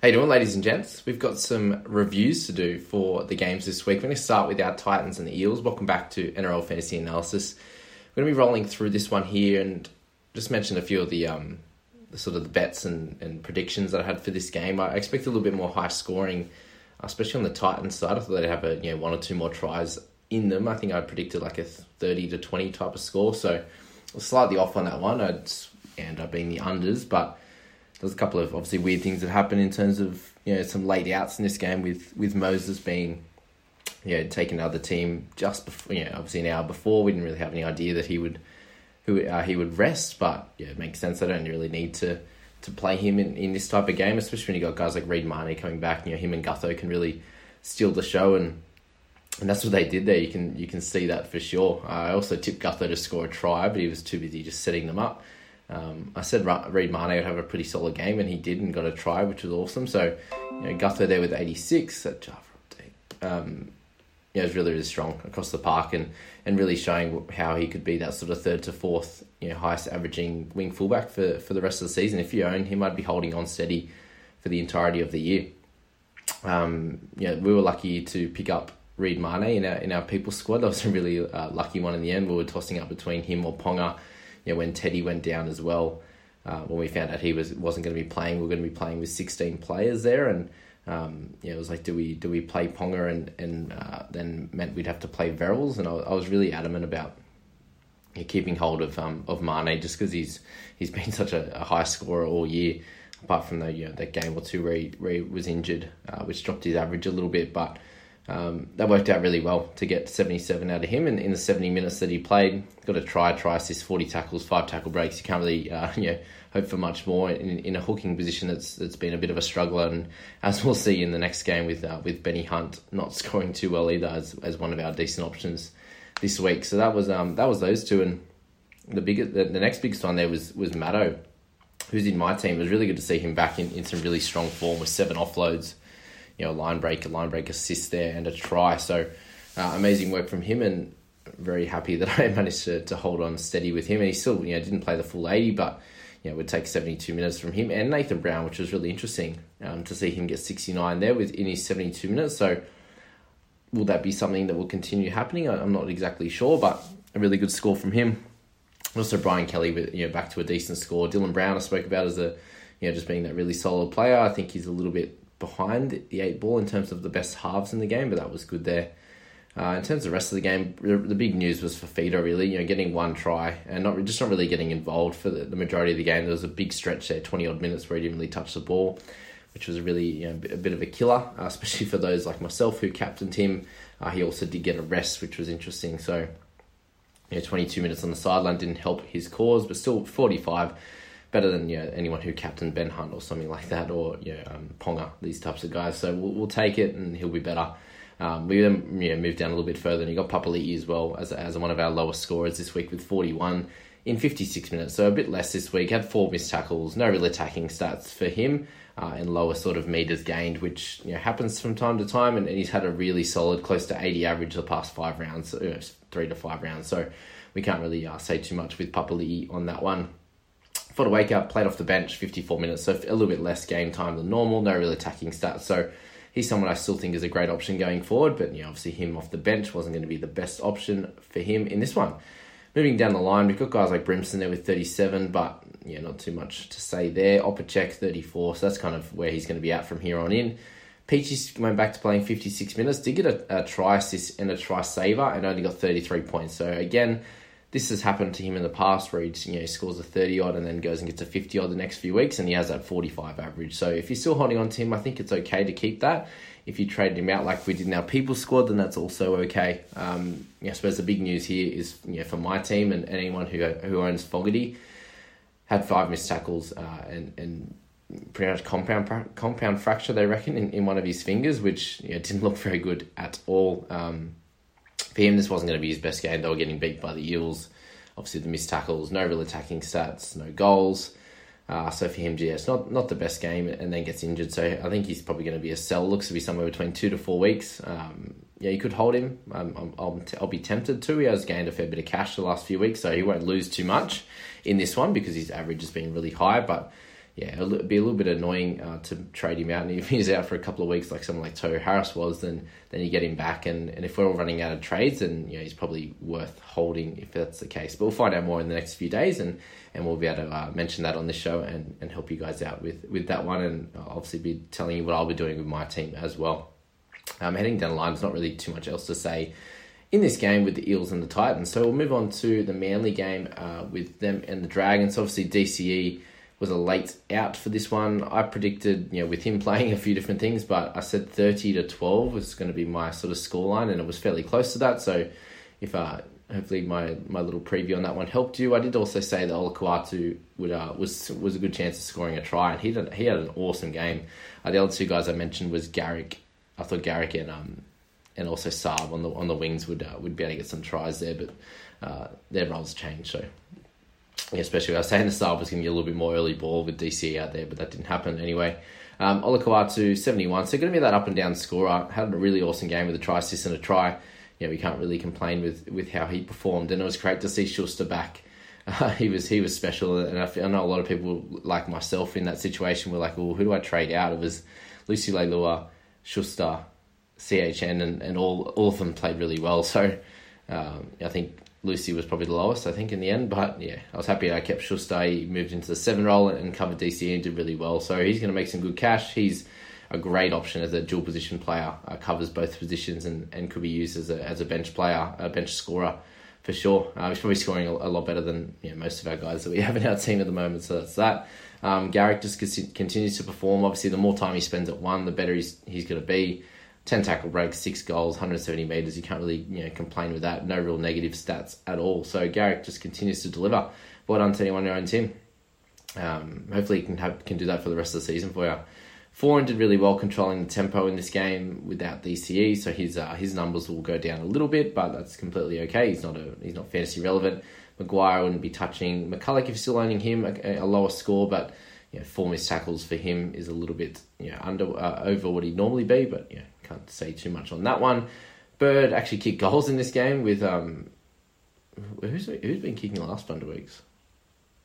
How you doing, ladies and gents? We've got some reviews to do for the games this week. We're going to start with our Titans and the Eels. Welcome back to NRL Fantasy Analysis. We're going to be rolling through this one here and just mention a few of the, um, sort of the bets and, and predictions that I had for this game. I expect a little bit more high scoring, especially on the Titans side. I thought they'd have a you know one or two more tries in them. I think I predicted like a thirty to twenty type of score, so slightly off on that one. I'd end up being the unders, but there's a couple of obviously weird things that happened in terms of you know some late outs in this game with with Moses being you know taking another team just before you know obviously an hour before. We didn't really have any idea that he would who uh, he would rest but yeah it makes sense. I don't really need to to play him in, in this type of game especially when you got guys like Reed Mahoney coming back you know him and Gutho can really steal the show and and that's what they did there. You can you can see that for sure. I also tipped Gutho to score a try but he was too busy just setting them up um, I said Reed Mahoney would have a pretty solid game, and he did and got a try, which was awesome. So, you know, Gutho there with 86 at Java update. Um, yeah, it was really, really strong across the park and, and really showing how he could be that sort of third to fourth, you know, highest averaging wing fullback for, for the rest of the season. If you own him, I'd be holding on steady for the entirety of the year. Um, yeah, we were lucky to pick up Reed Mahoney in our, in our people squad. That was a really uh, lucky one in the end. We were tossing up between him or Ponga you know, when Teddy went down as well, uh, when we found out he was wasn't going to be playing, we are going to be playing with sixteen players there, and um, yeah, it was like, do we do we play Ponga and and uh, then meant we'd have to play Verrills, and I, I was really adamant about you know, keeping hold of um, of Mane just because he's he's been such a, a, high scorer all year. Apart from the you know that game or two where he, where he was injured, uh, which dropped his average a little bit, but um, that worked out really well to get 77 out of him. And in the 70 minutes that he played, got a try, try assist, 40 tackles, five tackle breaks. You can't really uh, you know, hope for much more in, in a hooking position that's that's been a bit of a struggle. And as we'll see in the next game with uh, with Benny Hunt not scoring too well either as, as one of our decent options this week. So that was um, that was those two. And the biggest, the, the next biggest one there was was Matto, who's in my team. It was really good to see him back in, in some really strong form with seven offloads you know, line break, a line break assist there and a try. So uh, amazing work from him and very happy that I managed to, to hold on steady with him. And he still, you know, didn't play the full 80, but, you know, would take 72 minutes from him and Nathan Brown, which was really interesting um, to see him get 69 there with in his 72 minutes. So will that be something that will continue happening? I'm not exactly sure, but a really good score from him. Also, Brian Kelly, with you know, back to a decent score. Dylan Brown, I spoke about as a, you know, just being that really solid player. I think he's a little bit behind the eight ball in terms of the best halves in the game, but that was good there. Uh, in terms of the rest of the game, the, the big news was for Fifita really, you know, getting one try and not just not really getting involved for the, the majority of the game. There was a big stretch there, twenty odd minutes where he didn't really touch the ball, which was really you know, a bit of a killer, uh, especially for those like myself who captained him. Uh, he also did get a rest, which was interesting. So, you know, twenty two minutes on the sideline didn't help his cause, but still forty five better than you know, anyone who captained Ben Hunt or something like that, or you know, um, Ponga, these types of guys. So we'll, we'll take it, and he'll be better. Um, we then you know, moved down a little bit further, and he got Papali'i as well as as one of our lowest scorers this week with 41. in 56 minutes, so a bit less this week. Had four missed tackles, no real attacking stats for him, uh, and lower sort of meters gained, which you know, happens from time to time. And, and, he's had a really solid, close to 80 average the past five rounds, uh, three to five rounds. So we can't really uh, say too much with Papali'i on that one. For wake up, played off the bench 54 minutes, so a little bit less game time than normal, no real attacking stats. So he's someone I still think is a great option going forward, but you know, obviously him off the bench wasn't going to be the best option for him in this one. Moving down the line, we've got guys like Brimson there with 37, but yeah, not too much to say there. Opacek 34, so that's kind of where he's going to be at from here on in. Peachey's went back to playing 56 minutes, did get a, a try assist and a try saver, and only got 33 points. So again, this has happened to him in the past where he you know, scores a 30 odd and then goes and gets a 50 odd the next few weeks, and he has that 45 average. So if you're still holding on to him, I think it's okay to keep that. If you traded him out like we did in our people squad, then that's also okay. Um, I suppose the big news here is you know, for my team and anyone who who owns Fogarty had five missed tackles uh, and and pretty much compound compound fracture they reckon in, in one of his fingers, which you know, didn't look very good at all. Um, for him, this wasn't going to be his best game. They were getting beat by the Eels. Obviously, the missed tackles, no real attacking stats, no goals. Uh, so for him, yeah, it's not not the best game, and then gets injured. So I think he's probably going to be a sell. Looks to be somewhere between two to four weeks. Um, yeah, you could hold him. Um, I'll, I'll be tempted to. He has gained a fair bit of cash the last few weeks, so he won't lose too much in this one because his average has been really high. But yeah, it'll be a little bit annoying uh, to trade him out. And if he's out for a couple of weeks, like someone like Tohu Harris was, then then you get him back. And, and if we're all running out of trades, then you know, he's probably worth holding if that's the case. But we'll find out more in the next few days, and, and we'll be able to uh, mention that on the show and, and help you guys out with, with that one. And I'll obviously be telling you what I'll be doing with my team as well. Um, heading down the line, there's not really too much else to say in this game with the Eels and the Titans. So we'll move on to the Manly game uh, with them and the Dragons. Obviously, DCE was a late out for this one. I predicted, you know, with him playing a few different things, but I said 30 to 12 was going to be my sort of scoreline, and it was fairly close to that. So, if uh, hopefully my, my little preview on that one helped you, I did also say that Olakau'atu would uh, was was a good chance of scoring a try, and he did, he had an awesome game. Uh, the other two guys I mentioned was Garrick. I thought Garrick and um and also Saab on the on the wings would uh, would be able to get some tries there, but uh, their roles changed, so especially I was saying the start was going to get a little bit more early ball with DC out there, but that didn't happen anyway. Um, Olakau'atu, 71. So going to be that up and down scorer. Had a really awesome game with a try assist and a try. Yeah, we can't really complain with, with how he performed. And it was great to see Schuster back. Uh, he was he was special, and I, feel, I, know a lot of people like myself in that situation were like, well, who do I trade out? It was Lucy Leilua, Schuster, CHN, and, and all all of them played really well. So um, I think Lucy was probably the lowest, I think, in the end. But yeah, I was happy I kept Schuster. He moved into the seven role and covered DC and did really well. So he's going to make some good cash. He's a great option as a dual position player. Uh, covers both positions and, and could be used as a as a bench player, a bench scorer for sure. Uh, he's probably scoring a, a, lot better than you know, most of our guys that we have in our team at the moment. So that's that. Um, Garrick just continues to perform. Obviously, the more time he spends at one, the better he's he's going to be. 10 tackle breaks, 6 goals, 170 metres. You can't really you know complain with that. No real negative stats at all. So Garrick just continues to deliver. Well done to anyone who owns him. Um, hopefully he can have, can do that for the rest of the season for you. Foran did really well controlling the tempo in this game without DCE, so his uh, his numbers will go down a little bit, but that's completely okay. He's not a he's not fantasy relevant. Maguire wouldn't be touching McCullough if you're still owning him a, a lower score, but you know, four missed tackles for him is a little bit you know, under uh, over what he'd normally be, but yeah, can't say too much on that one. Bird actually kicked goals in this game with um, who's who's been kicking the last of weeks?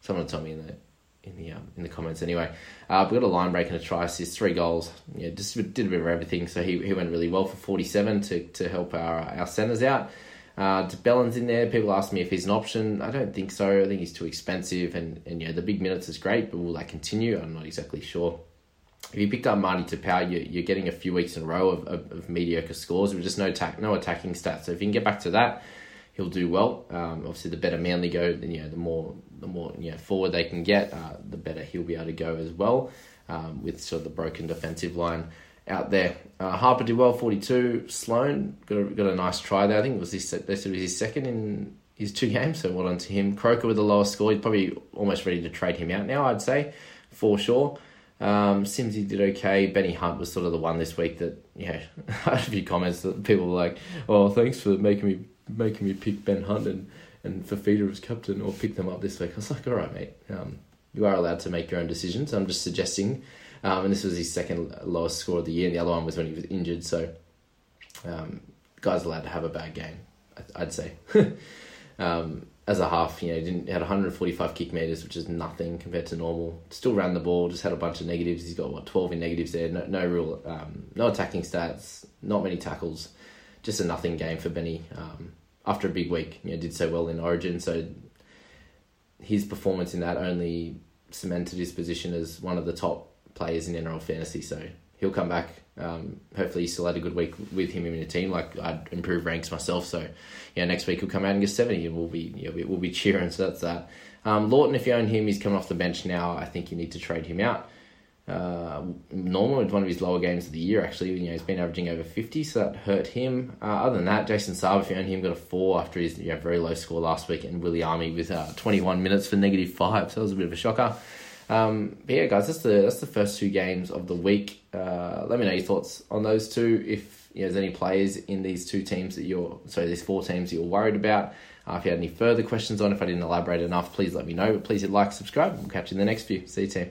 Someone tell me in the in the um, in the comments anyway. Uh, we got a line break and a try assist, three goals. Yeah, just did a bit of everything. So he, he went really well for forty seven to, to help our our centers out. Uh, Bellin's in there. People ask me if he's an option. I don't think so. I think he's too expensive, and and yeah, the big minutes is great, but will that continue? I'm not exactly sure if you picked up Marty Taupau, you, you're getting a few weeks in a row of, of, of mediocre scores with just no attack, no attacking stats. So if you can get back to that, he'll do well. Um, obviously, the better Manly go, then you know the more the more you know forward they can get, uh, the better he'll be able to go as well. Um, with sort of the broken defensive line out there. Uh, Harper did well, forty two. Sloan got a, got a nice try there. I think it was his it was his second in his two games, so well done to him. Croker with the lowest score. He's probably almost ready to trade him out now. I'd say for sure. Um, Simsy did okay. Benny Hunt was sort of the one this week that yeah, had a few comments that people were like, "Oh, thanks for making me making me pick Ben Hunt and and Fifita was captain or picked them up this week. I was like, all right, mate, um, you are allowed to make your own decisions. I'm just suggesting. Um, and this was his second lowest score of the year, and the other one was when he was injured. So, um, guy's allowed to have a bad game, I'd say. um, as a half, you know, didn't had 145 kick meters, which is nothing compared to normal. Still ran the ball, just had a bunch of negatives. He's got what 12 in negatives there. No, no real, um, no attacking stats, not many tackles. Just a nothing game for Benny. Um, after a big week, you know, did so well in Origin, so his performance in that only cemented his position as one of the top players in NRL fantasy. So he'll come back. Um, hopefully, he still had a good week with him in the team. Like I'd improve ranks myself. So yeah, next week he'll come out and get seventy, and we'll be we'll be cheering. So that's that. Um, Lawton, if you own him, he's coming off the bench now. I think you need to trade him out. Uh, normal it's one of his lower games of the year actually. You know he's been averaging over fifty, so that hurt him. Uh, other than that, Jason Saab, if you own him, got a four after his you know, very low score last week, and Willie Army with uh, twenty one minutes for negative five. So that was a bit of a shocker. Um, but yeah, guys, that's the that's the first two games of the week. Uh, let me know your thoughts on those two. If you know, there's any players in these two teams that you're sorry, these four teams that you're worried about. Uh, if you had any further questions on, if I didn't elaborate enough, please let me know. But please hit like, subscribe. We'll catch you in the next few. See you, team.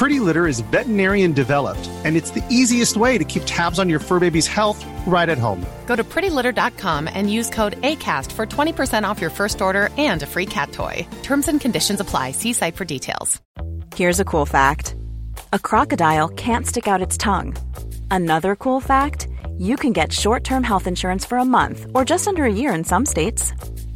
Pretty Litter is veterinarian developed, and it's the easiest way to keep tabs on your fur baby's health right at home. Go to prettylitter.com and use code ACAST for 20% off your first order and a free cat toy. Terms and conditions apply. See site for details. Here's a cool fact a crocodile can't stick out its tongue. Another cool fact you can get short term health insurance for a month or just under a year in some states.